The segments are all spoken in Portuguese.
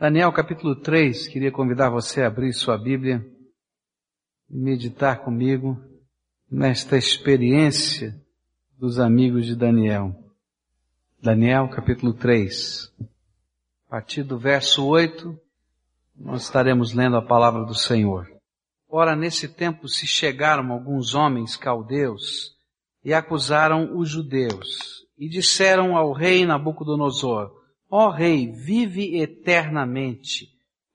Daniel capítulo 3, queria convidar você a abrir sua Bíblia e meditar comigo nesta experiência dos amigos de Daniel. Daniel capítulo 3. A partir do verso 8, nós estaremos lendo a palavra do Senhor. Ora, nesse tempo se chegaram alguns homens caldeus e acusaram os judeus e disseram ao rei Nabucodonosor, Ó rei, vive eternamente.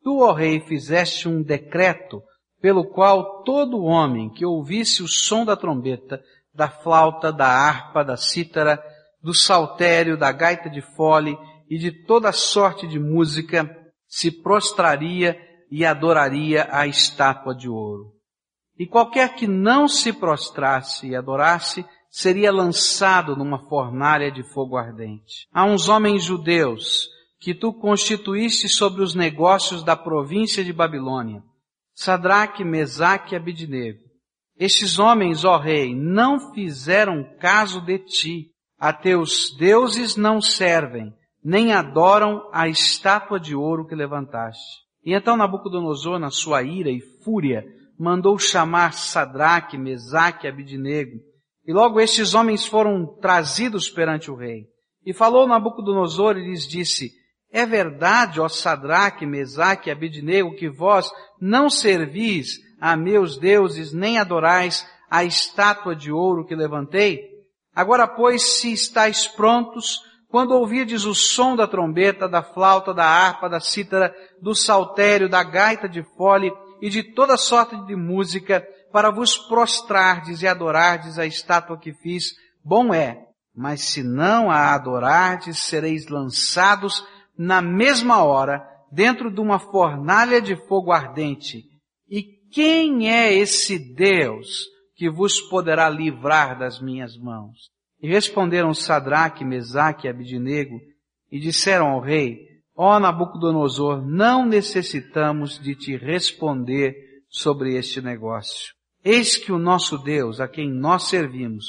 Tu, ó rei, fizeste um decreto pelo qual todo homem que ouvisse o som da trombeta, da flauta, da harpa, da cítara, do saltério, da gaita de fole e de toda sorte de música, se prostraria e adoraria a estátua de ouro. E qualquer que não se prostrasse e adorasse, seria lançado numa fornalha de fogo ardente. Há uns homens judeus que tu constituíste sobre os negócios da província de Babilônia, Sadraque, Mesaque e Abidnego. Estes homens, ó rei, não fizeram caso de ti. A teus deuses não servem, nem adoram a estátua de ouro que levantaste. E então Nabucodonosor, na sua ira e fúria, mandou chamar Sadraque, Mesaque e Abidnego, e logo estes homens foram trazidos perante o rei. E falou Nabucodonosor e lhes disse, é verdade, ó Sadraque, Mesaque e Abidnego, que vós não servis a meus deuses, nem adorais a estátua de ouro que levantei? Agora, pois, se estáis prontos, quando ouvirdes o som da trombeta, da flauta, da harpa, da cítara, do saltério, da gaita de fole e de toda sorte de música, para vos prostrardes e adorardes a estátua que fiz, bom é, mas se não a adorardes, sereis lançados na mesma hora dentro de uma fornalha de fogo ardente. E quem é esse Deus que vos poderá livrar das minhas mãos? E responderam Sadraque, Mesaque e Abidinego e disseram ao rei, ó Nabucodonosor, não necessitamos de te responder sobre este negócio. Eis que o nosso Deus, a quem nós servimos,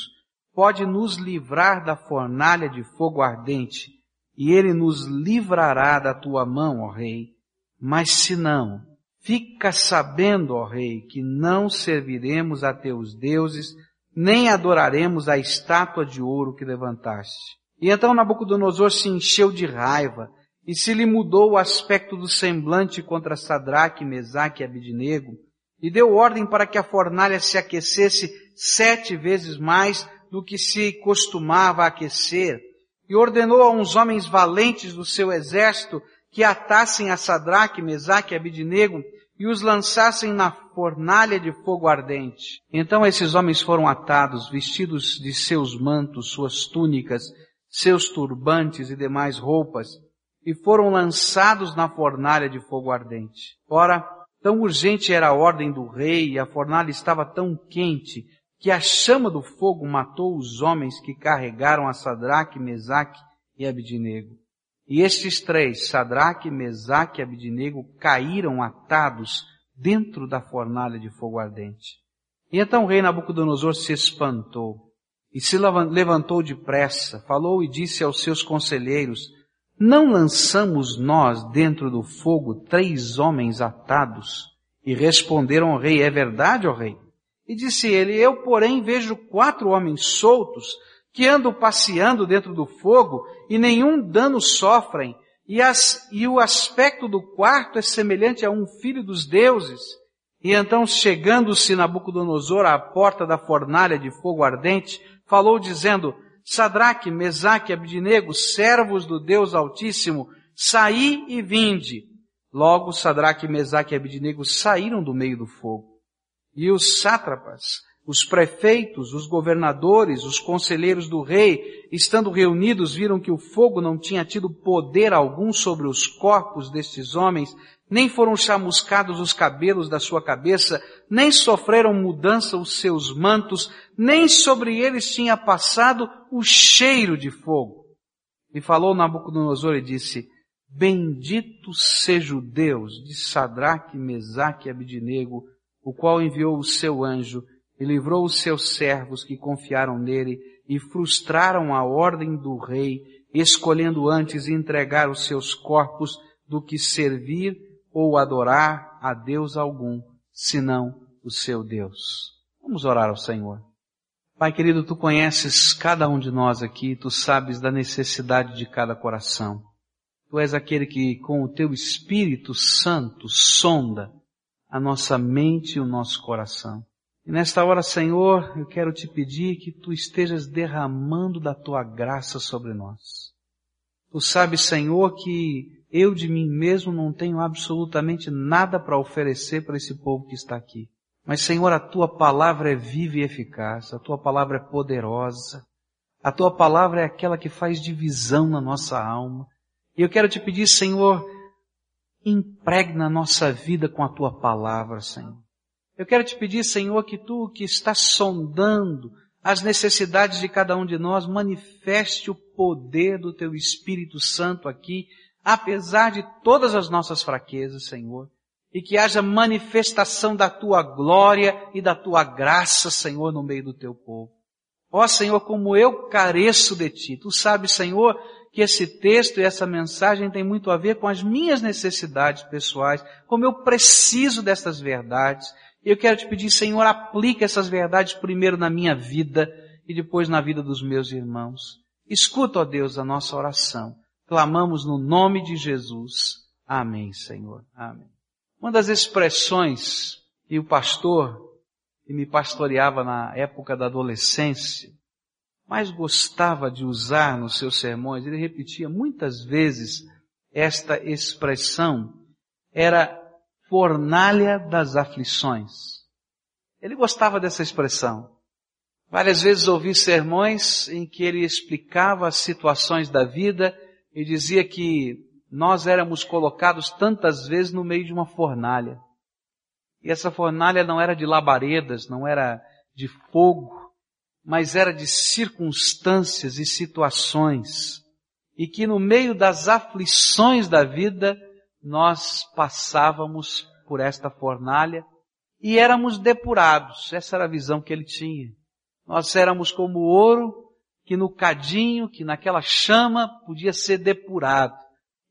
pode nos livrar da fornalha de fogo ardente, e ele nos livrará da tua mão, ó rei. Mas se não, fica sabendo, ó rei, que não serviremos a teus deuses, nem adoraremos a estátua de ouro que levantaste. E então Nabucodonosor se encheu de raiva, e se lhe mudou o aspecto do semblante contra Sadraque, Mesaque e Abidnego, e deu ordem para que a fornalha se aquecesse sete vezes mais do que se costumava aquecer, e ordenou a uns homens valentes do seu exército que atassem a Sadraque, Mesaque e Abidinego e os lançassem na fornalha de fogo ardente. Então esses homens foram atados, vestidos de seus mantos, suas túnicas, seus turbantes e demais roupas, e foram lançados na fornalha de fogo ardente. Ora, Tão urgente era a ordem do rei e a fornalha estava tão quente que a chama do fogo matou os homens que carregaram a Sadraque, Mesaque e Abidnego. E estes três, Sadraque, Mesaque e Abidnego, caíram atados dentro da fornalha de fogo ardente. E então o rei Nabucodonosor se espantou e se levantou depressa, falou e disse aos seus conselheiros, não lançamos nós dentro do fogo três homens atados? E responderam ao rei, é verdade, ó rei? E disse ele, eu porém vejo quatro homens soltos que andam passeando dentro do fogo e nenhum dano sofrem, e, as, e o aspecto do quarto é semelhante a um filho dos deuses. E então, chegando-se Nabucodonosor à porta da fornalha de fogo ardente, falou dizendo, Sadraque, Mesaque e Abdinego, servos do Deus Altíssimo, saí e vinde. Logo Sadraque, Mesaque e Abdinego saíram do meio do fogo. E os sátrapas, os prefeitos, os governadores, os conselheiros do rei, estando reunidos, viram que o fogo não tinha tido poder algum sobre os corpos destes homens, nem foram chamuscados os cabelos da sua cabeça, nem sofreram mudança os seus mantos, nem sobre eles tinha passado o cheiro de fogo. E falou Nabucodonosor e disse, Bendito seja o Deus de Sadraque, Mesaque e Abidinego, o qual enviou o seu anjo e livrou os seus servos que confiaram nele e frustraram a ordem do rei, escolhendo antes entregar os seus corpos do que servir ou adorar a Deus algum, senão o seu Deus. Vamos orar ao Senhor. Pai querido, tu conheces cada um de nós aqui, tu sabes da necessidade de cada coração. Tu és aquele que, com o teu Espírito Santo, sonda a nossa mente e o nosso coração. E nesta hora, Senhor, eu quero te pedir que tu estejas derramando da tua graça sobre nós. Tu sabes, Senhor, que eu de mim mesmo não tenho absolutamente nada para oferecer para esse povo que está aqui. Mas Senhor, a tua palavra é viva e eficaz, a tua palavra é poderosa, a tua palavra é aquela que faz divisão na nossa alma. E eu quero te pedir, Senhor, impregna a nossa vida com a tua palavra, Senhor. Eu quero te pedir, Senhor, que tu que estás sondando as necessidades de cada um de nós, manifeste o poder do teu Espírito Santo aqui apesar de todas as nossas fraquezas, Senhor, e que haja manifestação da tua glória e da tua graça, Senhor, no meio do teu povo. Ó Senhor, como eu careço de ti. Tu sabes, Senhor, que esse texto e essa mensagem tem muito a ver com as minhas necessidades pessoais, como eu preciso dessas verdades. Eu quero te pedir, Senhor, aplique essas verdades primeiro na minha vida e depois na vida dos meus irmãos. Escuta, ó Deus, a nossa oração Clamamos no nome de Jesus. Amém, Senhor. Amém. Uma das expressões que o pastor que me pastoreava na época da adolescência mais gostava de usar nos seus sermões, ele repetia muitas vezes esta expressão, era fornalha das aflições. Ele gostava dessa expressão. Várias vezes ouvi sermões em que ele explicava as situações da vida e dizia que nós éramos colocados tantas vezes no meio de uma fornalha. E essa fornalha não era de labaredas, não era de fogo, mas era de circunstâncias e situações. E que no meio das aflições da vida, nós passávamos por esta fornalha e éramos depurados. Essa era a visão que ele tinha. Nós éramos como ouro que no cadinho, que naquela chama podia ser depurado.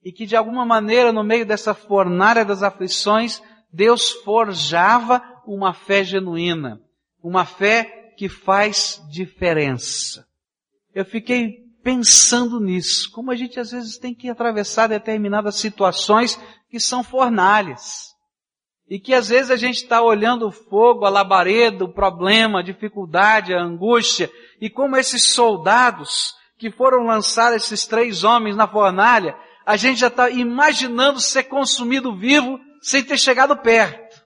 E que de alguma maneira, no meio dessa fornalha das aflições, Deus forjava uma fé genuína. Uma fé que faz diferença. Eu fiquei pensando nisso, como a gente às vezes tem que atravessar determinadas situações que são fornalhas. E que às vezes a gente está olhando o fogo, a labareda, o problema, a dificuldade, a angústia, e como esses soldados que foram lançar esses três homens na fornalha, a gente já está imaginando ser consumido vivo sem ter chegado perto.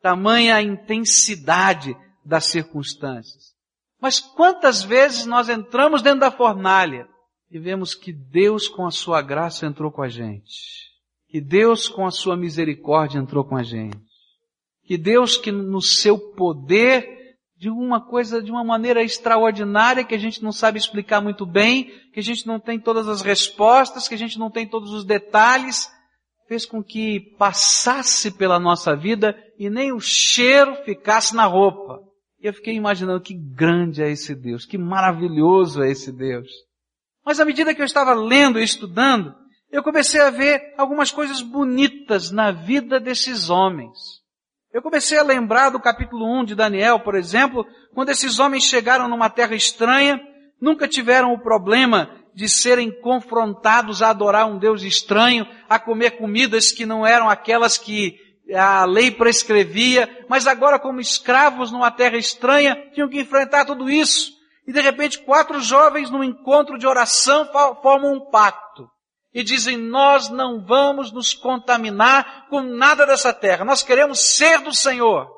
Tamanha a intensidade das circunstâncias. Mas quantas vezes nós entramos dentro da fornalha e vemos que Deus com a sua graça entrou com a gente. Que Deus com a sua misericórdia entrou com a gente. Que Deus que no seu poder de uma coisa, de uma maneira extraordinária que a gente não sabe explicar muito bem, que a gente não tem todas as respostas, que a gente não tem todos os detalhes, fez com que passasse pela nossa vida e nem o cheiro ficasse na roupa. E eu fiquei imaginando que grande é esse Deus, que maravilhoso é esse Deus. Mas à medida que eu estava lendo e estudando, eu comecei a ver algumas coisas bonitas na vida desses homens. Eu comecei a lembrar do capítulo 1 de Daniel, por exemplo, quando esses homens chegaram numa terra estranha, nunca tiveram o problema de serem confrontados a adorar um Deus estranho, a comer comidas que não eram aquelas que a lei prescrevia, mas agora como escravos numa terra estranha, tinham que enfrentar tudo isso. E de repente quatro jovens num encontro de oração formam um pacto e dizem: Nós não vamos nos contaminar com nada dessa terra, nós queremos ser do Senhor.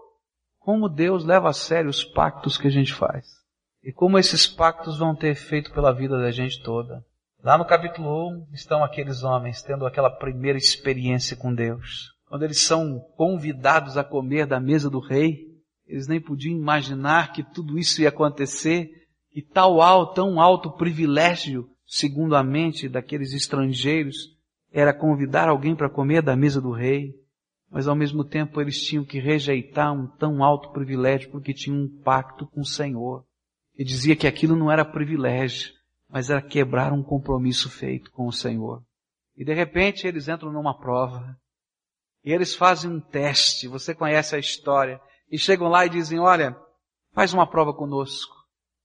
Como Deus leva a sério os pactos que a gente faz. E como esses pactos vão ter efeito pela vida da gente toda. Lá no capítulo 1 estão aqueles homens tendo aquela primeira experiência com Deus. Quando eles são convidados a comer da mesa do rei, eles nem podiam imaginar que tudo isso ia acontecer e tal alto, tão alto privilégio segundo a mente daqueles estrangeiros, era convidar alguém para comer da mesa do rei, mas ao mesmo tempo eles tinham que rejeitar um tão alto privilégio porque tinham um pacto com o Senhor. E dizia que aquilo não era privilégio, mas era quebrar um compromisso feito com o Senhor. E de repente eles entram numa prova. E eles fazem um teste, você conhece a história. E chegam lá e dizem, olha, faz uma prova conosco.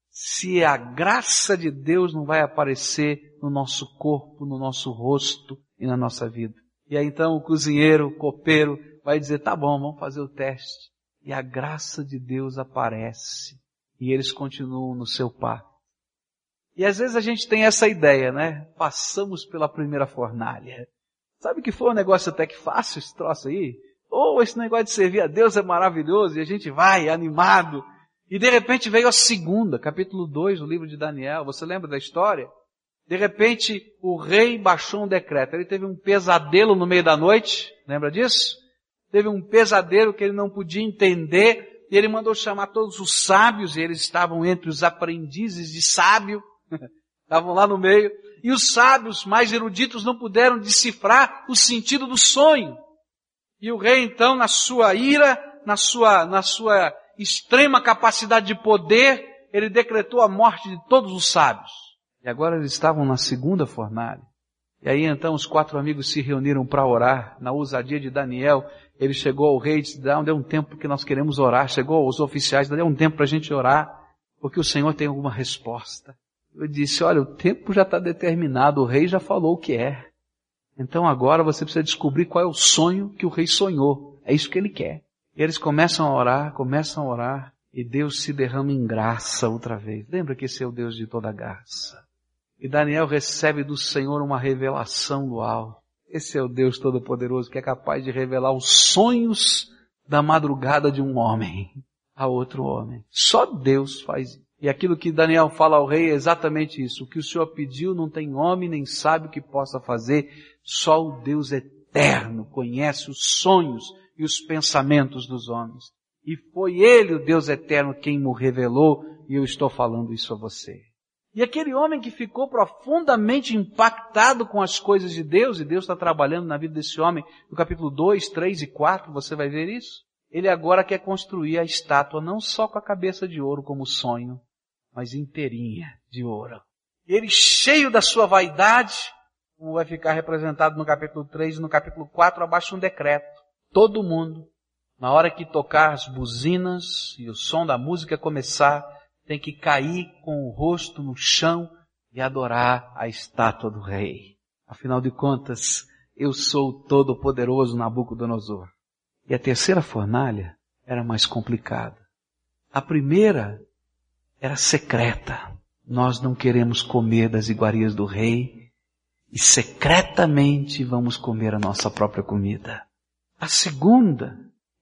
Se a graça de Deus não vai aparecer no nosso corpo, no nosso rosto e na nossa vida. E aí então o cozinheiro, o copeiro, vai dizer, tá bom, vamos fazer o teste. E a graça de Deus aparece. E eles continuam no seu par. E às vezes a gente tem essa ideia, né? Passamos pela primeira fornalha. Sabe que foi um negócio até que fácil esse troço aí? Ou oh, esse negócio de servir a Deus é maravilhoso e a gente vai animado. E de repente veio a segunda, capítulo 2 do livro de Daniel. Você lembra da história? De repente o rei baixou um decreto. Ele teve um pesadelo no meio da noite. Lembra disso? Teve um pesadelo que ele não podia entender. E ele mandou chamar todos os sábios, e eles estavam entre os aprendizes de sábio. Estavam lá no meio. E os sábios mais eruditos não puderam decifrar o sentido do sonho. E o rei então, na sua ira, na sua, na sua extrema capacidade de poder, ele decretou a morte de todos os sábios. E agora eles estavam na segunda fornalha. E aí então os quatro amigos se reuniram para orar, na ousadia de Daniel. Ele chegou ao rei e disse, dá um tempo que nós queremos orar. Chegou aos oficiais, dá um tempo para a gente orar, porque o Senhor tem alguma resposta. Eu disse, olha, o tempo já está determinado, o rei já falou o que é. Então agora você precisa descobrir qual é o sonho que o rei sonhou. É isso que ele quer. Eles começam a orar, começam a orar, e Deus se derrama em graça outra vez. Lembra que esse é o Deus de toda graça. E Daniel recebe do Senhor uma revelação do alto. Esse é o Deus Todo-Poderoso que é capaz de revelar os sonhos da madrugada de um homem a outro homem. Só Deus faz isso. E aquilo que Daniel fala ao rei é exatamente isso. O que o Senhor pediu não tem homem nem sabe o que possa fazer. Só o Deus eterno conhece os sonhos e os pensamentos dos homens. E foi Ele, o Deus eterno, quem me revelou e eu estou falando isso a você. E aquele homem que ficou profundamente impactado com as coisas de Deus, e Deus está trabalhando na vida desse homem, no capítulo 2, 3 e 4, você vai ver isso. Ele agora quer construir a estátua não só com a cabeça de ouro como sonho, mas inteirinha de ouro. Ele cheio da sua vaidade, vai ficar representado no capítulo 3 e no capítulo 4, abaixo um decreto. Todo mundo, na hora que tocar as buzinas e o som da música começar, tem que cair com o rosto no chão e adorar a estátua do rei. Afinal de contas, eu sou o todo-poderoso Nabucodonosor. E a terceira fornalha era mais complicada. A primeira era secreta. Nós não queremos comer das iguarias do rei e secretamente vamos comer a nossa própria comida. A segunda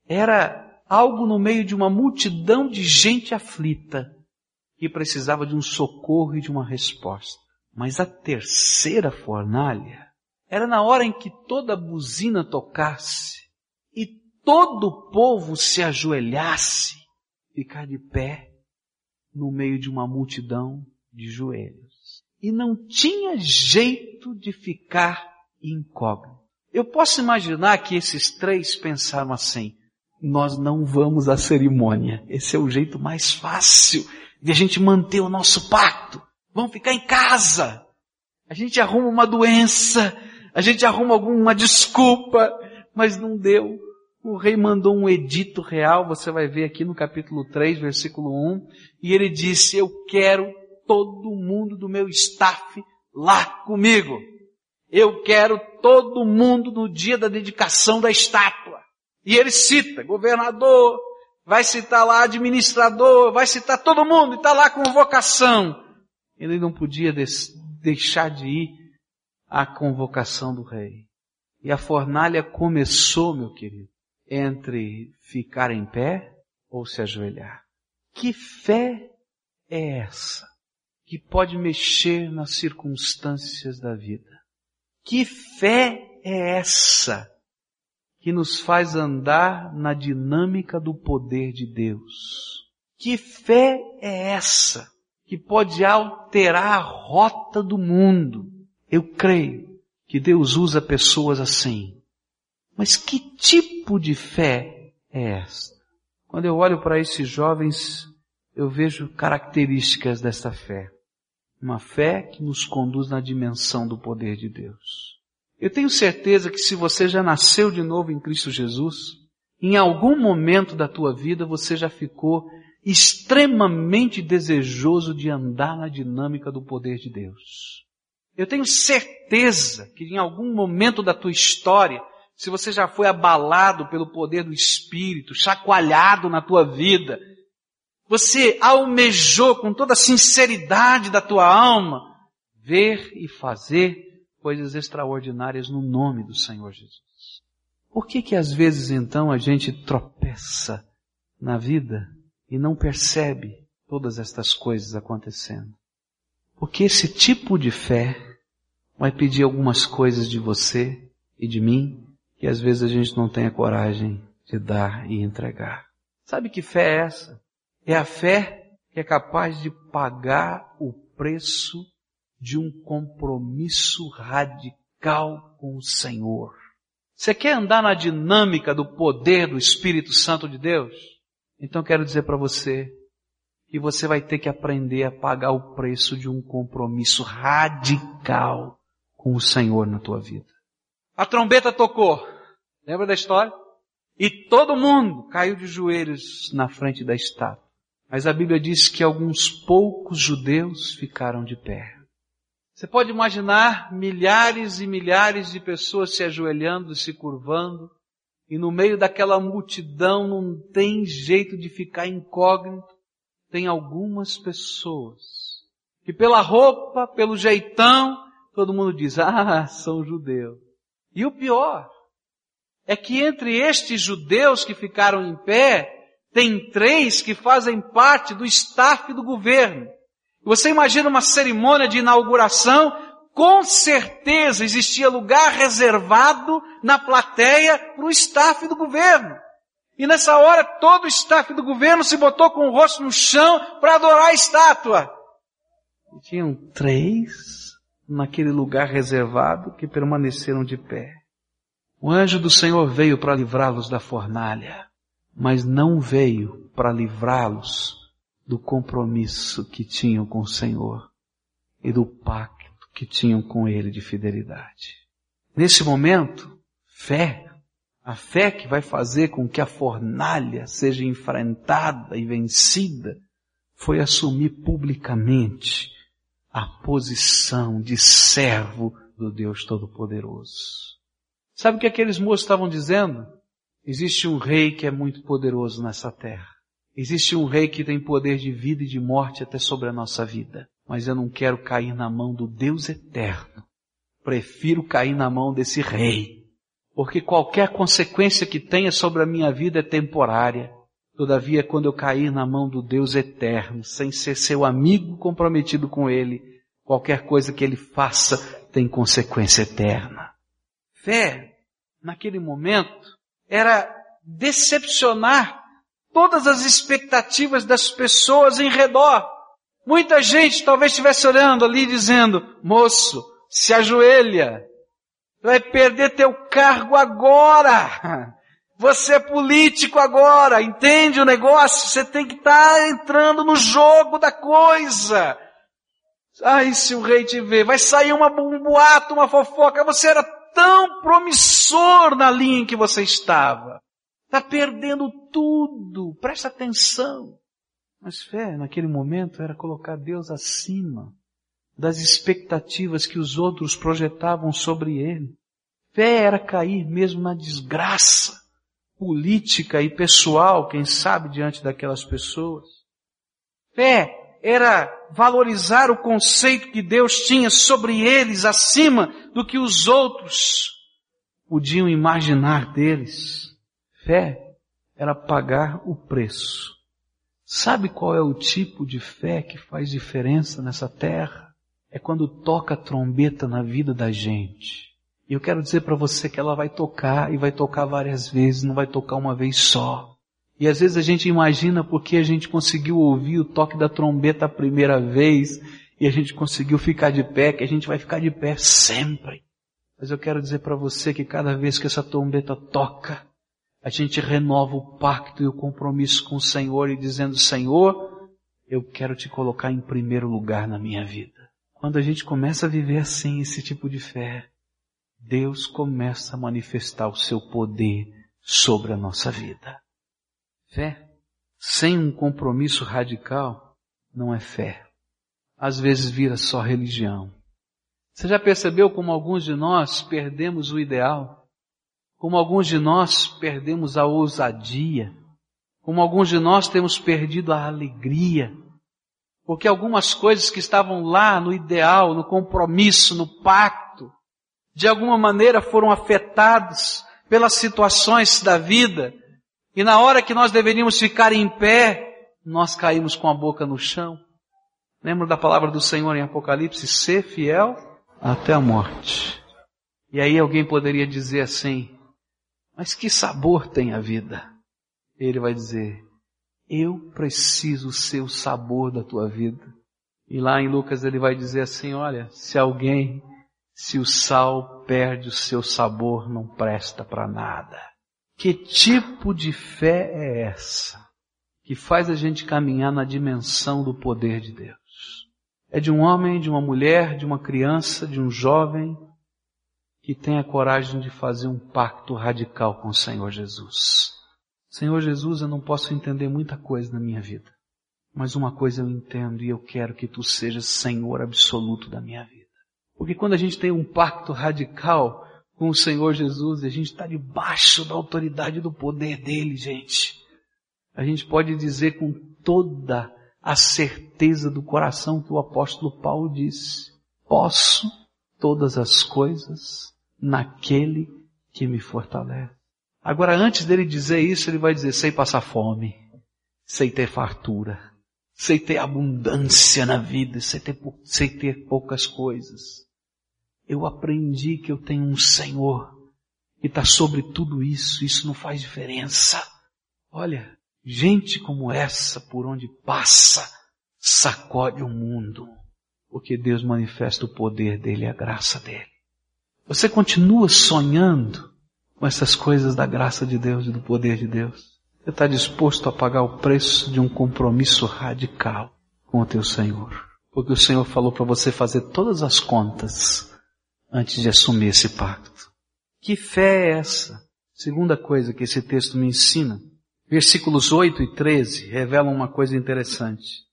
era algo no meio de uma multidão de gente aflita que precisava de um socorro e de uma resposta. Mas a terceira fornalha era na hora em que toda a buzina tocasse e todo o povo se ajoelhasse, ficar de pé no meio de uma multidão de joelhos. E não tinha jeito de ficar incógnito. Eu posso imaginar que esses três pensaram assim, nós não vamos à cerimônia. Esse é o jeito mais fácil de a gente manter o nosso pacto. Vamos ficar em casa. A gente arruma uma doença, a gente arruma alguma desculpa, mas não deu. O rei mandou um edito real, você vai ver aqui no capítulo 3, versículo 1, e ele disse, eu quero todo mundo do meu staff lá comigo. Eu quero todo mundo no dia da dedicação da estátua. E ele cita governador, vai citar lá administrador, vai citar todo mundo, e está lá com convocação. Ele não podia deixar de ir à convocação do rei. E a fornalha começou, meu querido entre ficar em pé ou se ajoelhar. Que fé é essa que pode mexer nas circunstâncias da vida? Que fé é essa que nos faz andar na dinâmica do poder de Deus? Que fé é essa que pode alterar a rota do mundo? Eu creio que Deus usa pessoas assim mas que tipo de fé é esta? Quando eu olho para esses jovens, eu vejo características dessa fé. Uma fé que nos conduz na dimensão do poder de Deus. Eu tenho certeza que se você já nasceu de novo em Cristo Jesus, em algum momento da tua vida você já ficou extremamente desejoso de andar na dinâmica do poder de Deus. Eu tenho certeza que em algum momento da tua história, se você já foi abalado pelo poder do Espírito, chacoalhado na tua vida, você almejou com toda a sinceridade da tua alma ver e fazer coisas extraordinárias no nome do Senhor Jesus. Por que que às vezes então a gente tropeça na vida e não percebe todas estas coisas acontecendo? Porque esse tipo de fé vai pedir algumas coisas de você e de mim que às vezes a gente não tem a coragem de dar e entregar. Sabe que fé é essa? É a fé que é capaz de pagar o preço de um compromisso radical com o Senhor. Você quer andar na dinâmica do poder do Espírito Santo de Deus? Então quero dizer para você que você vai ter que aprender a pagar o preço de um compromisso radical com o Senhor na tua vida. A trombeta tocou. Lembra da história? E todo mundo caiu de joelhos na frente da estátua. Mas a Bíblia diz que alguns poucos judeus ficaram de pé. Você pode imaginar milhares e milhares de pessoas se ajoelhando, se curvando, e no meio daquela multidão não tem jeito de ficar incógnito. Tem algumas pessoas que pela roupa, pelo jeitão, todo mundo diz, ah, são judeus. E o pior é que entre estes judeus que ficaram em pé, tem três que fazem parte do staff do governo. Você imagina uma cerimônia de inauguração, com certeza existia lugar reservado na plateia para o staff do governo. E nessa hora todo o staff do governo se botou com o rosto no chão para adorar a estátua. E tinham três naquele lugar reservado que permaneceram de pé. O anjo do Senhor veio para livrá-los da fornalha, mas não veio para livrá-los do compromisso que tinham com o Senhor e do pacto que tinham com Ele de fidelidade. Nesse momento, fé, a fé que vai fazer com que a fornalha seja enfrentada e vencida, foi assumir publicamente a posição de servo do Deus Todo-Poderoso. Sabe o que aqueles moços estavam dizendo? Existe um rei que é muito poderoso nessa terra. Existe um rei que tem poder de vida e de morte até sobre a nossa vida. Mas eu não quero cair na mão do Deus eterno. Prefiro cair na mão desse rei. Porque qualquer consequência que tenha sobre a minha vida é temporária. Todavia, quando eu cair na mão do Deus eterno, sem ser seu amigo comprometido com ele, qualquer coisa que ele faça tem consequência eterna. Fé, naquele momento, era decepcionar todas as expectativas das pessoas em redor. Muita gente talvez estivesse orando ali dizendo, moço, se ajoelha, vai perder teu cargo agora. Você é político agora, entende o negócio? Você tem que estar tá entrando no jogo da coisa. Ai, se o rei te ver, vai sair uma, um boato, uma fofoca. Você era tão promissor na linha em que você estava. Está perdendo tudo. Presta atenção. Mas fé, naquele momento, era colocar Deus acima das expectativas que os outros projetavam sobre ele. Fé era cair mesmo na desgraça política e pessoal, quem sabe, diante daquelas pessoas. Fé era valorizar o conceito que Deus tinha sobre eles acima do que os outros podiam imaginar deles. Fé era pagar o preço. Sabe qual é o tipo de fé que faz diferença nessa terra? É quando toca a trombeta na vida da gente. E eu quero dizer para você que ela vai tocar e vai tocar várias vezes, não vai tocar uma vez só. E às vezes a gente imagina porque a gente conseguiu ouvir o toque da trombeta a primeira vez e a gente conseguiu ficar de pé, que a gente vai ficar de pé sempre. Mas eu quero dizer para você que cada vez que essa trombeta toca, a gente renova o pacto e o compromisso com o Senhor e dizendo, Senhor, eu quero te colocar em primeiro lugar na minha vida. Quando a gente começa a viver assim, esse tipo de fé, Deus começa a manifestar o seu poder sobre a nossa vida. Fé sem um compromisso radical não é fé. Às vezes vira só religião. Você já percebeu como alguns de nós perdemos o ideal? Como alguns de nós perdemos a ousadia? Como alguns de nós temos perdido a alegria? Porque algumas coisas que estavam lá no ideal, no compromisso, no pacto, de alguma maneira foram afetados pelas situações da vida, e na hora que nós deveríamos ficar em pé, nós caímos com a boca no chão. Lembra da palavra do Senhor em Apocalipse? Ser fiel até a morte. E aí alguém poderia dizer assim, mas que sabor tem a vida? Ele vai dizer, eu preciso ser o sabor da tua vida. E lá em Lucas ele vai dizer assim, olha, se alguém, se o sal perde o seu sabor, não presta para nada. Que tipo de fé é essa que faz a gente caminhar na dimensão do poder de Deus? É de um homem, de uma mulher, de uma criança, de um jovem que tem a coragem de fazer um pacto radical com o Senhor Jesus. Senhor Jesus, eu não posso entender muita coisa na minha vida, mas uma coisa eu entendo e eu quero que tu sejas Senhor absoluto da minha vida. Porque quando a gente tem um pacto radical, com o Senhor Jesus e a gente está debaixo da autoridade do poder dele, gente. A gente pode dizer com toda a certeza do coração que o apóstolo Paulo disse: posso todas as coisas naquele que me fortalece. Agora, antes dele dizer isso, ele vai dizer: sei passar fome, sei ter fartura, sei ter abundância na vida, sei ter, sei ter poucas coisas eu aprendi que eu tenho um Senhor que está sobre tudo isso, isso não faz diferença. Olha, gente como essa, por onde passa, sacode o mundo, porque Deus manifesta o poder dele e a graça dele. Você continua sonhando com essas coisas da graça de Deus e do poder de Deus? Você está disposto a pagar o preço de um compromisso radical com o teu Senhor? Porque o Senhor falou para você fazer todas as contas antes de assumir esse pacto. Que fé é essa? Segunda coisa que esse texto me ensina. Versículos 8 e 13 revelam uma coisa interessante.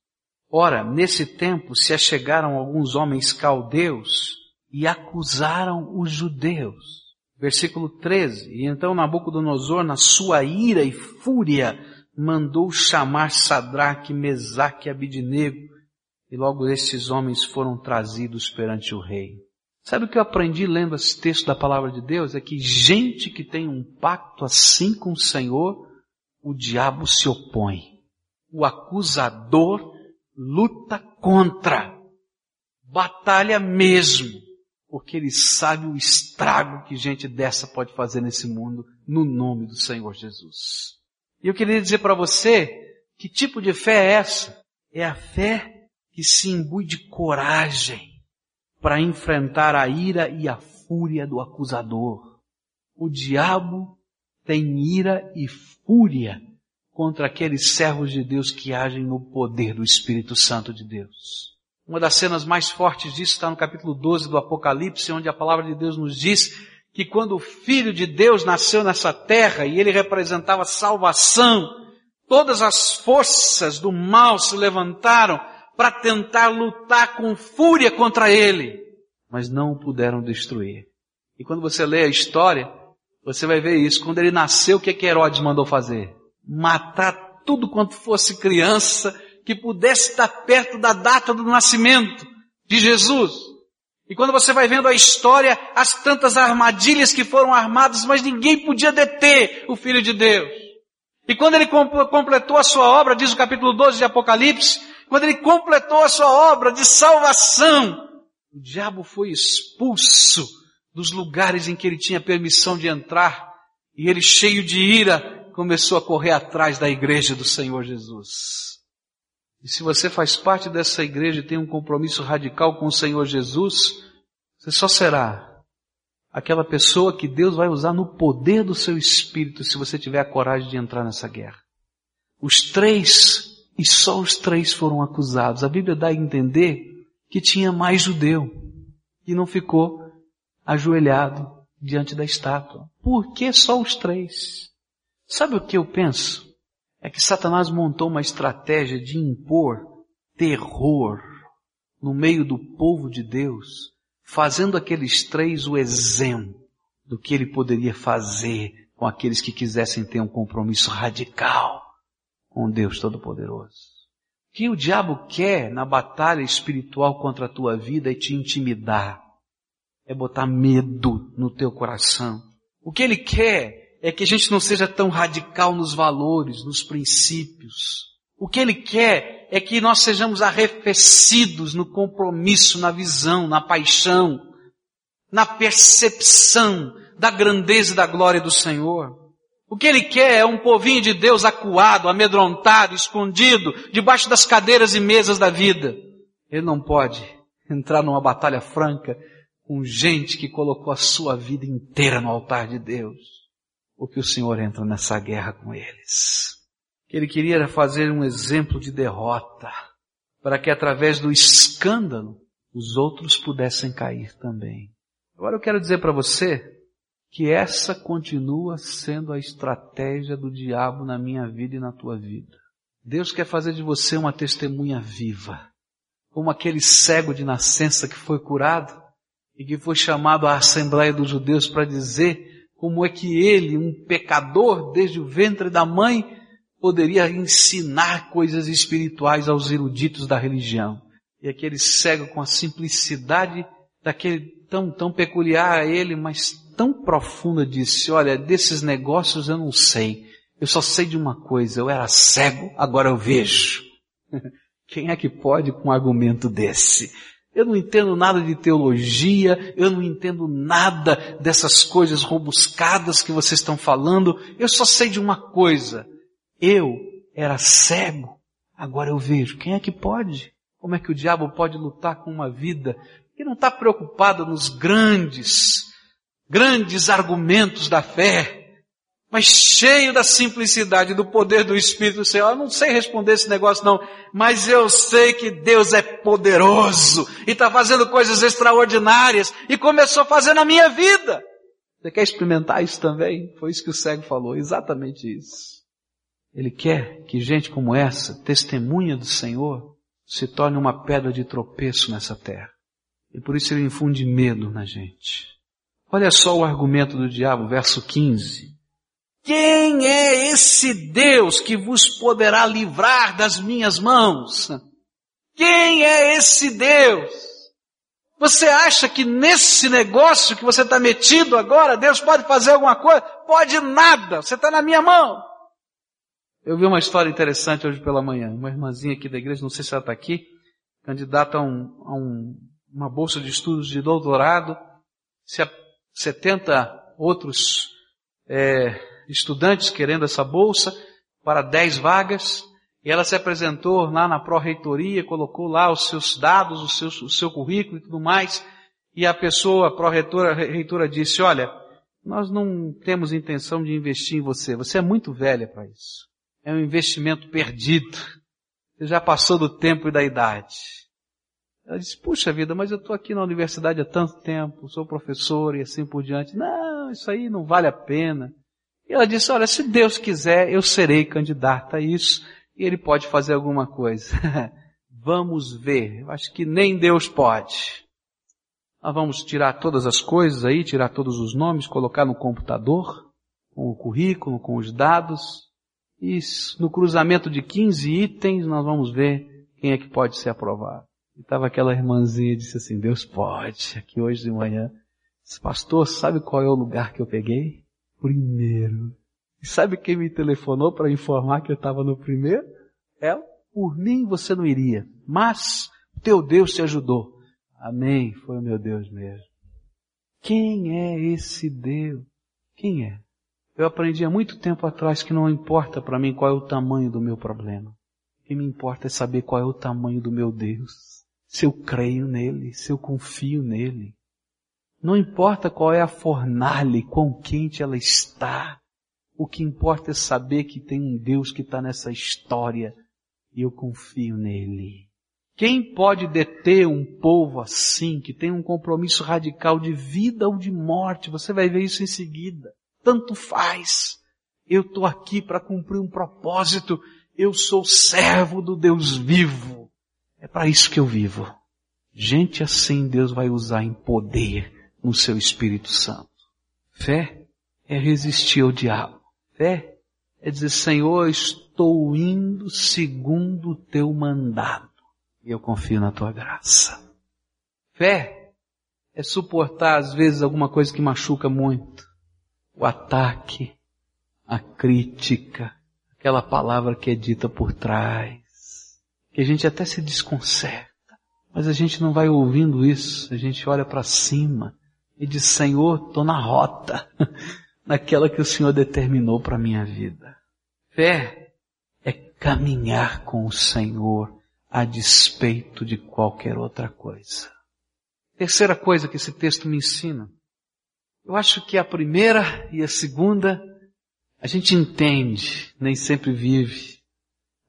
Ora, nesse tempo se achegaram alguns homens caldeus e acusaram os judeus. Versículo 13. E então Nabucodonosor, na sua ira e fúria, mandou chamar Sadraque, Mesaque e Abidinego. E logo esses homens foram trazidos perante o rei. Sabe o que eu aprendi lendo esse texto da palavra de Deus? É que gente que tem um pacto assim com o Senhor, o diabo se opõe. O acusador luta contra. Batalha mesmo. Porque ele sabe o estrago que gente dessa pode fazer nesse mundo no nome do Senhor Jesus. E eu queria dizer para você, que tipo de fé é essa? É a fé que se imbui de coragem para enfrentar a ira e a fúria do acusador. O diabo tem ira e fúria contra aqueles servos de Deus que agem no poder do Espírito Santo de Deus. Uma das cenas mais fortes disso está no capítulo 12 do Apocalipse, onde a palavra de Deus nos diz que quando o Filho de Deus nasceu nessa terra e ele representava salvação, todas as forças do mal se levantaram para tentar lutar com fúria contra ele, mas não o puderam destruir. E quando você lê a história, você vai ver isso. Quando ele nasceu, o que, é que Herodes mandou fazer? Matar tudo quanto fosse criança que pudesse estar perto da data do nascimento de Jesus. E quando você vai vendo a história, as tantas armadilhas que foram armadas, mas ninguém podia deter o Filho de Deus. E quando ele completou a sua obra, diz o capítulo 12 de Apocalipse, quando ele completou a sua obra de salvação, o diabo foi expulso dos lugares em que ele tinha permissão de entrar e ele, cheio de ira, começou a correr atrás da igreja do Senhor Jesus. E se você faz parte dessa igreja e tem um compromisso radical com o Senhor Jesus, você só será aquela pessoa que Deus vai usar no poder do seu espírito se você tiver a coragem de entrar nessa guerra. Os três e só os três foram acusados. A Bíblia dá a entender que tinha mais judeu e não ficou ajoelhado diante da estátua. Por que só os três? Sabe o que eu penso? É que Satanás montou uma estratégia de impor terror no meio do povo de Deus, fazendo aqueles três o exemplo do que ele poderia fazer com aqueles que quisessem ter um compromisso radical com Deus Todo-Poderoso. O que o diabo quer na batalha espiritual contra a tua vida é te intimidar, é botar medo no teu coração. O que ele quer é que a gente não seja tão radical nos valores, nos princípios. O que ele quer é que nós sejamos arrefecidos no compromisso, na visão, na paixão, na percepção da grandeza e da glória do Senhor. O que ele quer é um povinho de Deus acuado, amedrontado, escondido, debaixo das cadeiras e mesas da vida. Ele não pode entrar numa batalha franca com gente que colocou a sua vida inteira no altar de Deus. Porque o Senhor entra nessa guerra com eles. Ele queria fazer um exemplo de derrota, para que através do escândalo os outros pudessem cair também. Agora eu quero dizer para você que essa continua sendo a estratégia do diabo na minha vida e na tua vida. Deus quer fazer de você uma testemunha viva, como aquele cego de nascença que foi curado e que foi chamado à Assembleia dos Judeus para dizer como é que ele, um pecador desde o ventre da mãe, poderia ensinar coisas espirituais aos eruditos da religião. E aquele cego com a simplicidade daquele tão, tão peculiar a ele, mas tão profunda disse, olha, desses negócios eu não sei. Eu só sei de uma coisa, eu era cego, agora eu vejo. Quem é que pode com um argumento desse? Eu não entendo nada de teologia, eu não entendo nada dessas coisas robuscadas que vocês estão falando, eu só sei de uma coisa. Eu era cego, agora eu vejo. Quem é que pode? Como é que o diabo pode lutar com uma vida que não está preocupada nos grandes grandes argumentos da fé, mas cheio da simplicidade, do poder do Espírito Senhor. Eu não sei responder esse negócio não, mas eu sei que Deus é poderoso e está fazendo coisas extraordinárias e começou a fazer na minha vida. Você quer experimentar isso também? Foi isso que o cego falou, exatamente isso. Ele quer que gente como essa, testemunha do Senhor, se torne uma pedra de tropeço nessa terra. E por isso ele infunde medo na gente. Olha só o argumento do diabo, verso 15. Quem é esse Deus que vos poderá livrar das minhas mãos? Quem é esse Deus? Você acha que nesse negócio que você está metido agora, Deus pode fazer alguma coisa? Pode nada, você está na minha mão. Eu vi uma história interessante hoje pela manhã. Uma irmãzinha aqui da igreja, não sei se ela está aqui, candidata a, um, a um, uma bolsa de estudos de doutorado, se 70 outros é, estudantes querendo essa bolsa para 10 vagas. E ela se apresentou lá na pró-reitoria, colocou lá os seus dados, o seu, o seu currículo e tudo mais. E a pessoa, a pró-reitora reitora disse, olha, nós não temos intenção de investir em você. Você é muito velha para isso. É um investimento perdido. Você já passou do tempo e da idade. Ela disse, puxa vida, mas eu estou aqui na universidade há tanto tempo, sou professor e assim por diante. Não, isso aí não vale a pena. E ela disse, olha, se Deus quiser, eu serei candidata a isso e Ele pode fazer alguma coisa. vamos ver. Eu acho que nem Deus pode. Nós vamos tirar todas as coisas aí, tirar todos os nomes, colocar no computador, com o currículo, com os dados. E no cruzamento de 15 itens, nós vamos ver quem é que pode ser aprovado. E estava aquela irmãzinha e disse assim, Deus pode, aqui hoje de manhã. Disse, pastor, sabe qual é o lugar que eu peguei? Primeiro. E sabe quem me telefonou para informar que eu estava no primeiro? Ela. Por mim você não iria, mas teu Deus te ajudou. Amém, foi o meu Deus mesmo. Quem é esse Deus? Quem é? Eu aprendi há muito tempo atrás que não importa para mim qual é o tamanho do meu problema. O que me importa é saber qual é o tamanho do meu Deus se eu creio nele, se eu confio nele. Não importa qual é a fornalha, quão quente ela está. O que importa é saber que tem um Deus que está nessa história e eu confio nele. Quem pode deter um povo assim, que tem um compromisso radical de vida ou de morte? Você vai ver isso em seguida. Tanto faz. Eu estou aqui para cumprir um propósito. Eu sou servo do Deus vivo. É para isso que eu vivo. Gente assim Deus vai usar em poder no seu Espírito Santo. Fé é resistir ao diabo. Fé é dizer, Senhor, estou indo segundo o teu mandado. E eu confio na tua graça. Fé é suportar às vezes alguma coisa que machuca muito. O ataque, a crítica, aquela palavra que é dita por trás, que a gente até se desconcerta, mas a gente não vai ouvindo isso, a gente olha para cima e diz, Senhor, estou na rota, naquela que o Senhor determinou para minha vida. Fé é caminhar com o Senhor a despeito de qualquer outra coisa. Terceira coisa que esse texto me ensina. Eu acho que a primeira e a segunda a gente entende, nem sempre vive,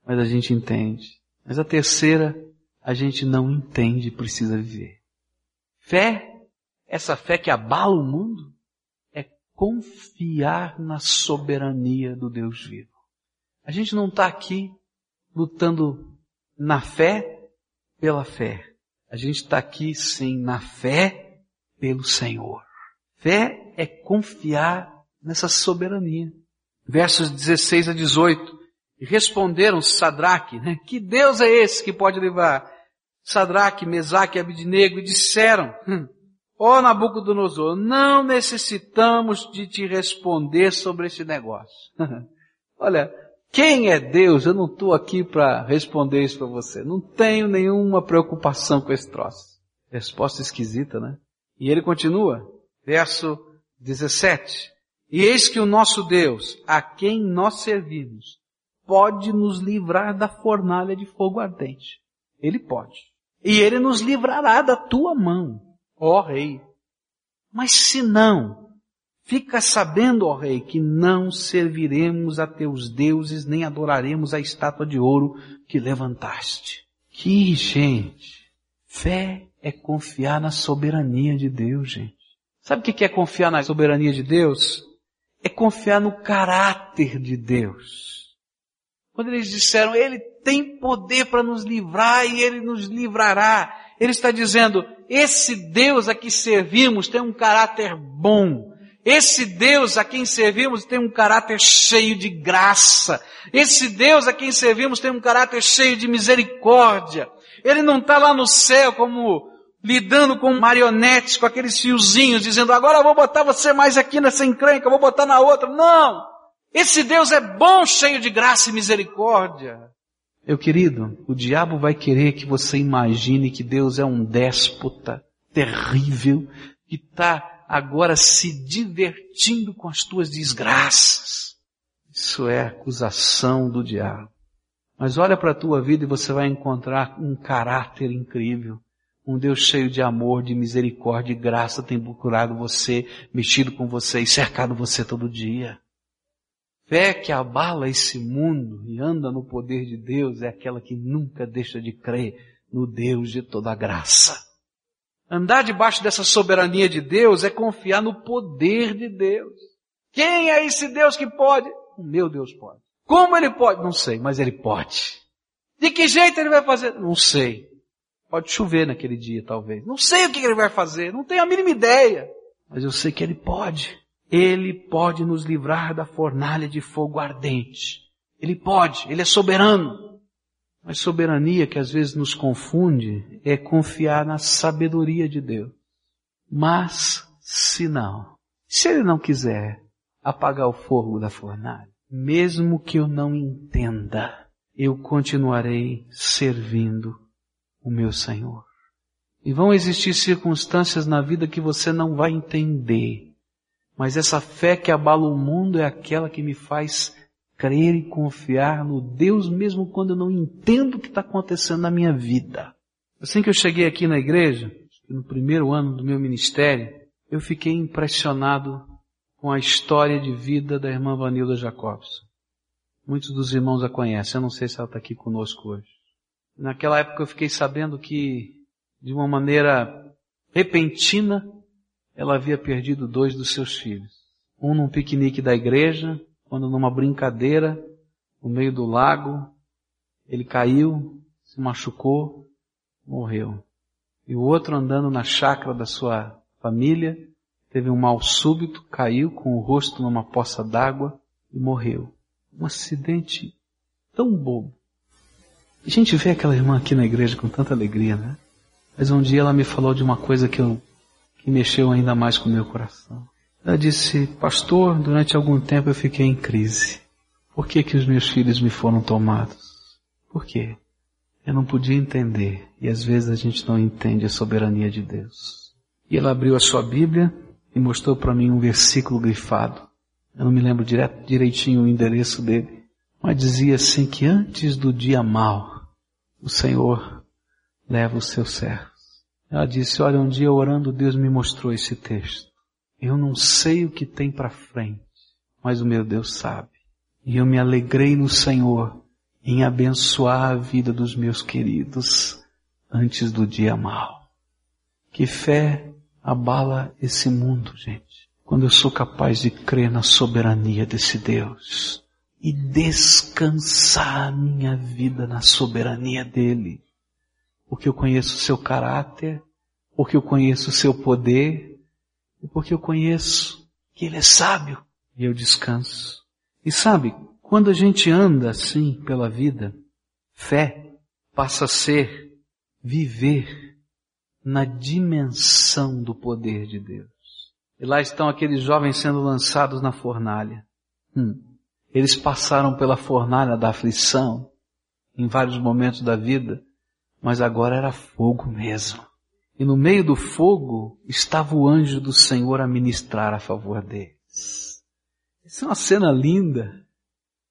mas a gente entende. Mas a terceira a gente não entende e precisa viver. Fé, essa fé que abala o mundo, é confiar na soberania do Deus vivo. A gente não está aqui lutando na fé pela fé. A gente está aqui sim na fé pelo Senhor. Fé é confiar nessa soberania. Versos 16 a 18. E responderam Sadraque, né? Que Deus é esse que pode livrar? Sadraque, Mesaque e Abidnego e disseram, hum, ó oh, Nabucodonosor, não necessitamos de te responder sobre esse negócio. Olha, quem é Deus? Eu não estou aqui para responder isso para você. Não tenho nenhuma preocupação com esse troço. Resposta esquisita, né? E ele continua, verso 17. E eis que o nosso Deus, a quem nós servimos, pode nos livrar da fornalha de fogo ardente. Ele pode. E ele nos livrará da tua mão, ó rei. Mas se não, Fica sabendo, ó rei, que não serviremos a teus deuses, nem adoraremos a estátua de ouro que levantaste. Que gente! Fé é confiar na soberania de Deus, gente. Sabe o que é confiar na soberania de Deus? É confiar no caráter de Deus. Quando eles disseram, Ele tem poder para nos livrar e Ele nos livrará. Ele está dizendo, esse Deus a que servimos tem um caráter bom. Esse Deus a quem servimos tem um caráter cheio de graça. Esse Deus a quem servimos tem um caráter cheio de misericórdia. Ele não está lá no céu como lidando com marionetes, com aqueles fiozinhos, dizendo agora eu vou botar você mais aqui nessa encrenca, eu vou botar na outra. Não! Esse Deus é bom, cheio de graça e misericórdia. Meu querido, o diabo vai querer que você imagine que Deus é um déspota terrível, que está agora se divertindo com as tuas desgraças. Isso é acusação do diabo. Mas olha para a tua vida e você vai encontrar um caráter incrível. Um Deus cheio de amor, de misericórdia e graça tem procurado você, mexido com você e cercado você todo dia. Fé que abala esse mundo e anda no poder de Deus é aquela que nunca deixa de crer no Deus de toda graça. Andar debaixo dessa soberania de Deus é confiar no poder de Deus. Quem é esse Deus que pode? O meu Deus pode. Como ele pode? Não sei, mas ele pode. De que jeito ele vai fazer? Não sei. Pode chover naquele dia, talvez. Não sei o que ele vai fazer, não tenho a mínima ideia. Mas eu sei que ele pode. Ele pode nos livrar da fornalha de fogo ardente. Ele pode, ele é soberano. Mas soberania que às vezes nos confunde é confiar na sabedoria de Deus. Mas, se não, se Ele não quiser apagar o fogo da fornalha, mesmo que eu não entenda, eu continuarei servindo o meu Senhor. E vão existir circunstâncias na vida que você não vai entender. Mas essa fé que abala o mundo é aquela que me faz crer e confiar no Deus mesmo quando eu não entendo o que está acontecendo na minha vida. Assim que eu cheguei aqui na igreja, no primeiro ano do meu ministério, eu fiquei impressionado com a história de vida da irmã Vanilda Jacobson. Muitos dos irmãos a conhecem, eu não sei se ela está aqui conosco hoje. Naquela época eu fiquei sabendo que, de uma maneira repentina, ela havia perdido dois dos seus filhos. Um num piquenique da igreja, quando numa brincadeira, no meio do lago, ele caiu, se machucou, morreu. E o outro andando na chácara da sua família, teve um mal súbito, caiu com o rosto numa poça d'água e morreu. Um acidente tão bobo. A gente vê aquela irmã aqui na igreja com tanta alegria, né? Mas um dia ela me falou de uma coisa que eu, que mexeu ainda mais com o meu coração. Ela disse, pastor, durante algum tempo eu fiquei em crise. Por que que os meus filhos me foram tomados? Por quê? Eu não podia entender. E às vezes a gente não entende a soberania de Deus. E ela abriu a sua Bíblia e mostrou para mim um versículo grifado. Eu não me lembro direto, direitinho o endereço dele. Mas dizia assim que antes do dia mal, o Senhor leva os seus servos. Ela disse, olha, um dia orando, Deus me mostrou esse texto. Eu não sei o que tem para frente, mas o meu Deus sabe. E eu me alegrei no Senhor em abençoar a vida dos meus queridos antes do dia mal. Que fé abala esse mundo, gente. Quando eu sou capaz de crer na soberania desse Deus e descansar a minha vida na soberania dele. Porque eu conheço o seu caráter, porque eu conheço o seu poder, e porque eu conheço que ele é sábio, e eu descanso. E sabe, quando a gente anda assim pela vida, fé passa a ser viver na dimensão do poder de Deus. E lá estão aqueles jovens sendo lançados na fornalha. Hum. Eles passaram pela fornalha da aflição em vários momentos da vida, mas agora era fogo mesmo. E no meio do fogo estava o anjo do Senhor a ministrar a favor deles. Isso é uma cena linda.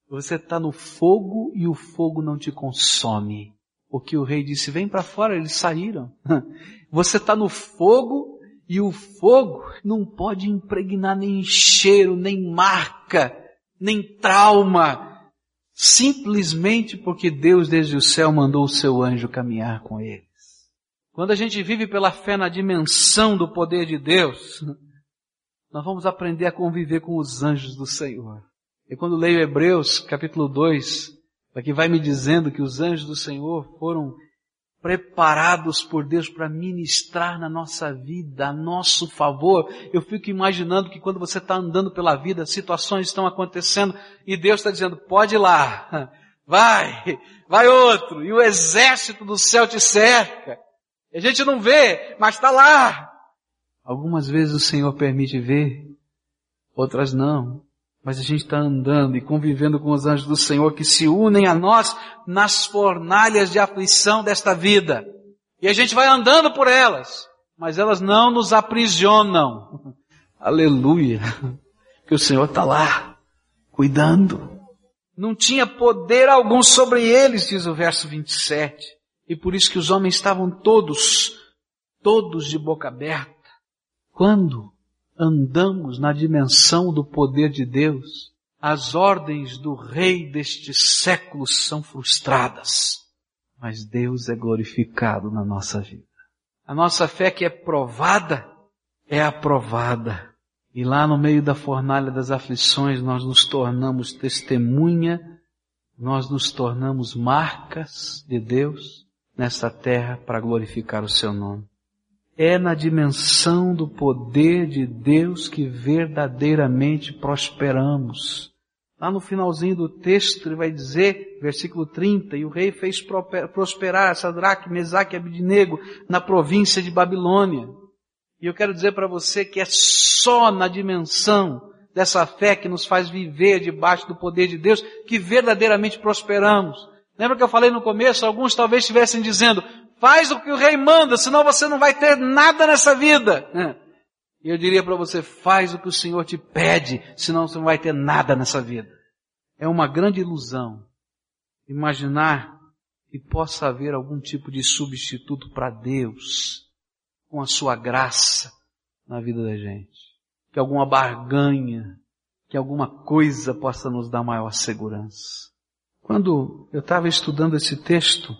Você está no fogo e o fogo não te consome. Porque o rei disse, vem para fora, eles saíram. Você está no fogo e o fogo não pode impregnar nem cheiro, nem marca nem trauma, simplesmente porque Deus desde o céu mandou o seu anjo caminhar com eles. Quando a gente vive pela fé na dimensão do poder de Deus, nós vamos aprender a conviver com os anjos do Senhor. E quando leio Hebreus capítulo 2, aqui vai me dizendo que os anjos do Senhor foram preparados por Deus para ministrar na nossa vida, a nosso favor. Eu fico imaginando que quando você está andando pela vida, situações estão acontecendo e Deus está dizendo, pode ir lá, vai, vai outro, e o exército do céu te cerca. A gente não vê, mas está lá. Algumas vezes o Senhor permite ver, outras não. Mas a gente está andando e convivendo com os anjos do Senhor que se unem a nós nas fornalhas de aflição desta vida. E a gente vai andando por elas, mas elas não nos aprisionam. Aleluia! Que o Senhor está lá, cuidando. Não tinha poder algum sobre eles, diz o verso 27. E por isso que os homens estavam todos, todos de boca aberta. Quando andamos na dimensão do poder de Deus, as ordens do rei deste século são frustradas, mas Deus é glorificado na nossa vida. A nossa fé que é provada, é aprovada. E lá no meio da fornalha das aflições nós nos tornamos testemunha, nós nos tornamos marcas de Deus nesta terra para glorificar o seu nome. É na dimensão do poder de Deus que verdadeiramente prosperamos. Lá no finalzinho do texto ele vai dizer, versículo 30, e o rei fez prosperar Sadraque, Mesaque e Abidnego na província de Babilônia. E eu quero dizer para você que é só na dimensão dessa fé que nos faz viver debaixo do poder de Deus que verdadeiramente prosperamos. Lembra que eu falei no começo? Alguns talvez estivessem dizendo, Faz o que o rei manda, senão você não vai ter nada nessa vida. E eu diria para você, faz o que o Senhor te pede, senão você não vai ter nada nessa vida. É uma grande ilusão imaginar que possa haver algum tipo de substituto para Deus com a sua graça na vida da gente. Que alguma barganha, que alguma coisa possa nos dar maior segurança. Quando eu estava estudando esse texto,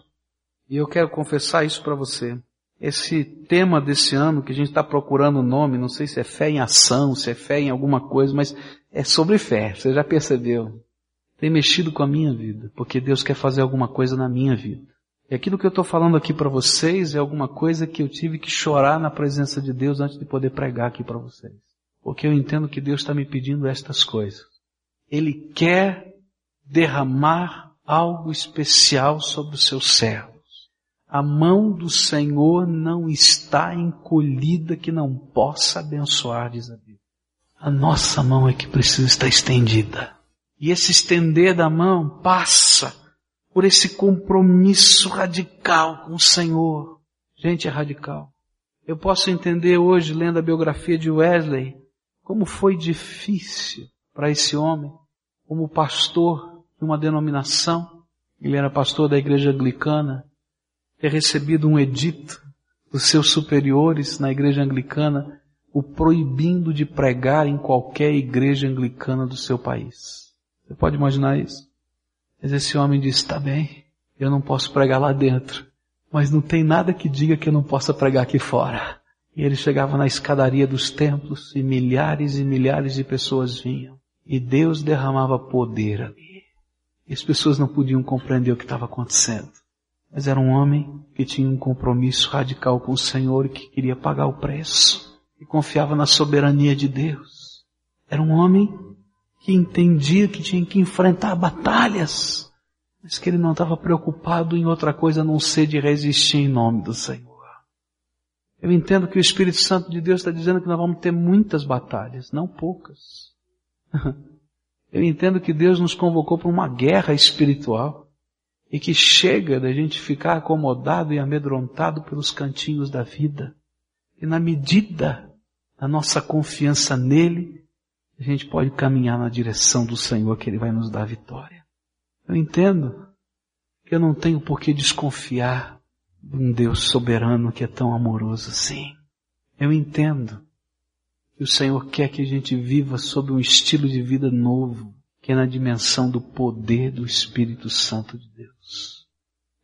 E eu quero confessar isso para você. Esse tema desse ano que a gente está procurando o nome, não sei se é fé em ação, se é fé em alguma coisa, mas é sobre fé. Você já percebeu? Tem mexido com a minha vida, porque Deus quer fazer alguma coisa na minha vida. E aquilo que eu estou falando aqui para vocês é alguma coisa que eu tive que chorar na presença de Deus antes de poder pregar aqui para vocês. Porque eu entendo que Deus está me pedindo estas coisas. Ele quer derramar algo especial sobre os seus servos. A mão do Senhor não está encolhida que não possa abençoar, diz a Bíblia. A nossa mão é que precisa estar estendida. E esse estender da mão passa por esse compromisso radical com o Senhor. Gente, é radical. Eu posso entender hoje, lendo a biografia de Wesley, como foi difícil para esse homem, como pastor de uma denominação, ele era pastor da igreja anglicana, ter recebido um edito dos seus superiores na igreja anglicana, o proibindo de pregar em qualquer igreja anglicana do seu país. Você pode imaginar isso? Mas esse homem disse, está bem, eu não posso pregar lá dentro, mas não tem nada que diga que eu não possa pregar aqui fora. E ele chegava na escadaria dos templos e milhares e milhares de pessoas vinham. E Deus derramava poder ali. E as pessoas não podiam compreender o que estava acontecendo. Mas era um homem que tinha um compromisso radical com o Senhor e que queria pagar o preço. E confiava na soberania de Deus. Era um homem que entendia que tinha que enfrentar batalhas, mas que ele não estava preocupado em outra coisa a não ser de resistir em nome do Senhor. Eu entendo que o Espírito Santo de Deus está dizendo que nós vamos ter muitas batalhas, não poucas. Eu entendo que Deus nos convocou para uma guerra espiritual e que chega da gente ficar acomodado e amedrontado pelos cantinhos da vida. E na medida da nossa confiança nele, a gente pode caminhar na direção do Senhor que Ele vai nos dar vitória. Eu entendo que eu não tenho por que desconfiar de um Deus soberano que é tão amoroso assim. Eu entendo que o Senhor quer que a gente viva sob um estilo de vida novo, que é na dimensão do poder do Espírito Santo de Deus.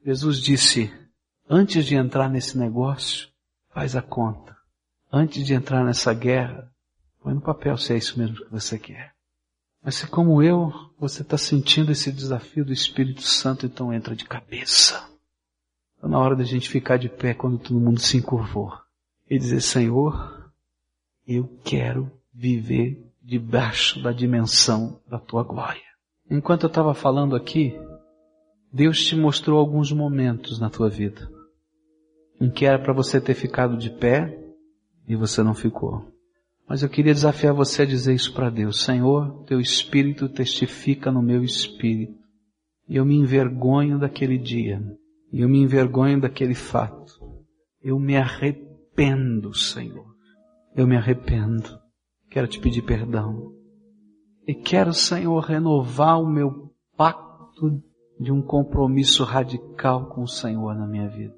Jesus disse, antes de entrar nesse negócio, faz a conta. Antes de entrar nessa guerra, Põe no papel se é isso mesmo que você quer. Mas se como eu, você está sentindo esse desafio do Espírito Santo, então entra de cabeça. Está na hora da gente ficar de pé quando todo mundo se encurvou. E dizer, Senhor, eu quero viver debaixo da dimensão da tua glória. Enquanto eu estava falando aqui, Deus te mostrou alguns momentos na tua vida em que era para você ter ficado de pé e você não ficou. Mas eu queria desafiar você a dizer isso para Deus. Senhor, teu espírito testifica no meu espírito. E eu me envergonho daquele dia. E eu me envergonho daquele fato. Eu me arrependo, Senhor. Eu me arrependo. Quero te pedir perdão. E quero, Senhor, renovar o meu pacto de um compromisso radical com o Senhor na minha vida.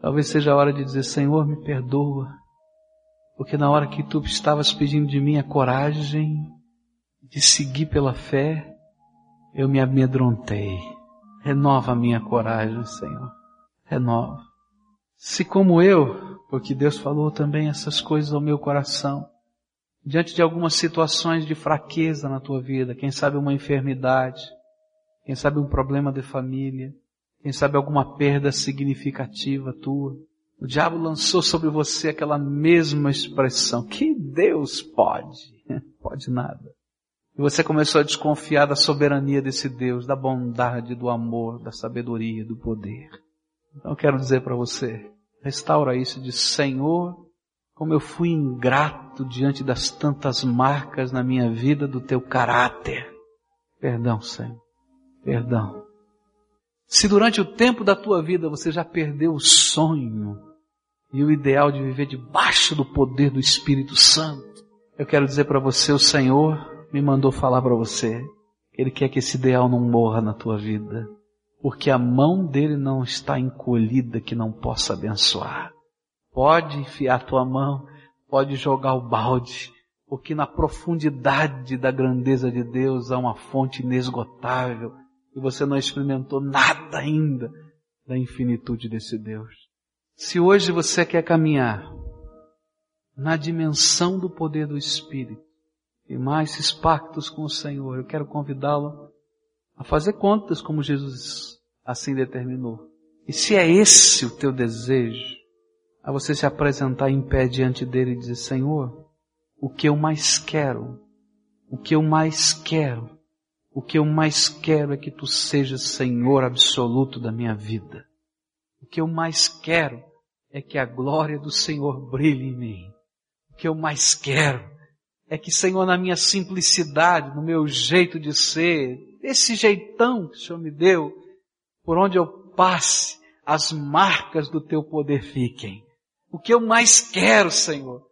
Talvez seja a hora de dizer, Senhor, me perdoa. Porque na hora que tu estavas pedindo de mim a coragem de seguir pela fé, eu me amedrontei. Renova a minha coragem, Senhor. Renova. Se como eu, porque Deus falou também essas coisas ao meu coração, diante de algumas situações de fraqueza na tua vida, quem sabe uma enfermidade, quem sabe um problema de família, quem sabe alguma perda significativa tua, o diabo lançou sobre você aquela mesma expressão. Que Deus pode? Pode nada. E você começou a desconfiar da soberania desse Deus, da bondade, do amor, da sabedoria, do poder. Então eu quero dizer para você, restaura isso de Senhor, como eu fui ingrato diante das tantas marcas na minha vida do teu caráter. Perdão, Senhor. Perdão. Se durante o tempo da tua vida você já perdeu o sonho e o ideal de viver debaixo do poder do Espírito Santo, eu quero dizer para você, o Senhor me mandou falar para você. Ele quer que esse ideal não morra na tua vida, porque a mão dele não está encolhida que não possa abençoar. Pode enfiar a tua mão, pode jogar o balde, porque na profundidade da grandeza de Deus há uma fonte inesgotável e você não experimentou nada ainda da infinitude desse Deus. Se hoje você quer caminhar na dimensão do poder do Espírito e mais esses pactos com o Senhor, eu quero convidá-lo a fazer contas como Jesus assim determinou. E se é esse o teu desejo, a você se apresentar em pé diante dele e dizer, Senhor, o que eu mais quero, o que eu mais quero, o que eu mais quero é que tu sejas Senhor absoluto da minha vida. O que eu mais quero é que a glória do Senhor brilhe em mim. O que eu mais quero é que, Senhor, na minha simplicidade, no meu jeito de ser, esse jeitão que o Senhor me deu, por onde eu passe, as marcas do teu poder fiquem. O que eu mais quero, Senhor,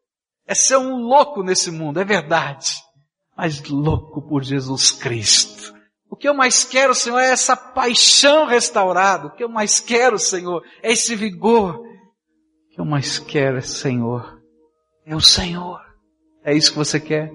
é ser um louco nesse mundo, é verdade, mas louco por Jesus Cristo. O que eu mais quero, Senhor, é essa paixão restaurada. O que eu mais quero, Senhor, é esse vigor. O que eu mais quero, Senhor, é o Senhor. É isso que você quer?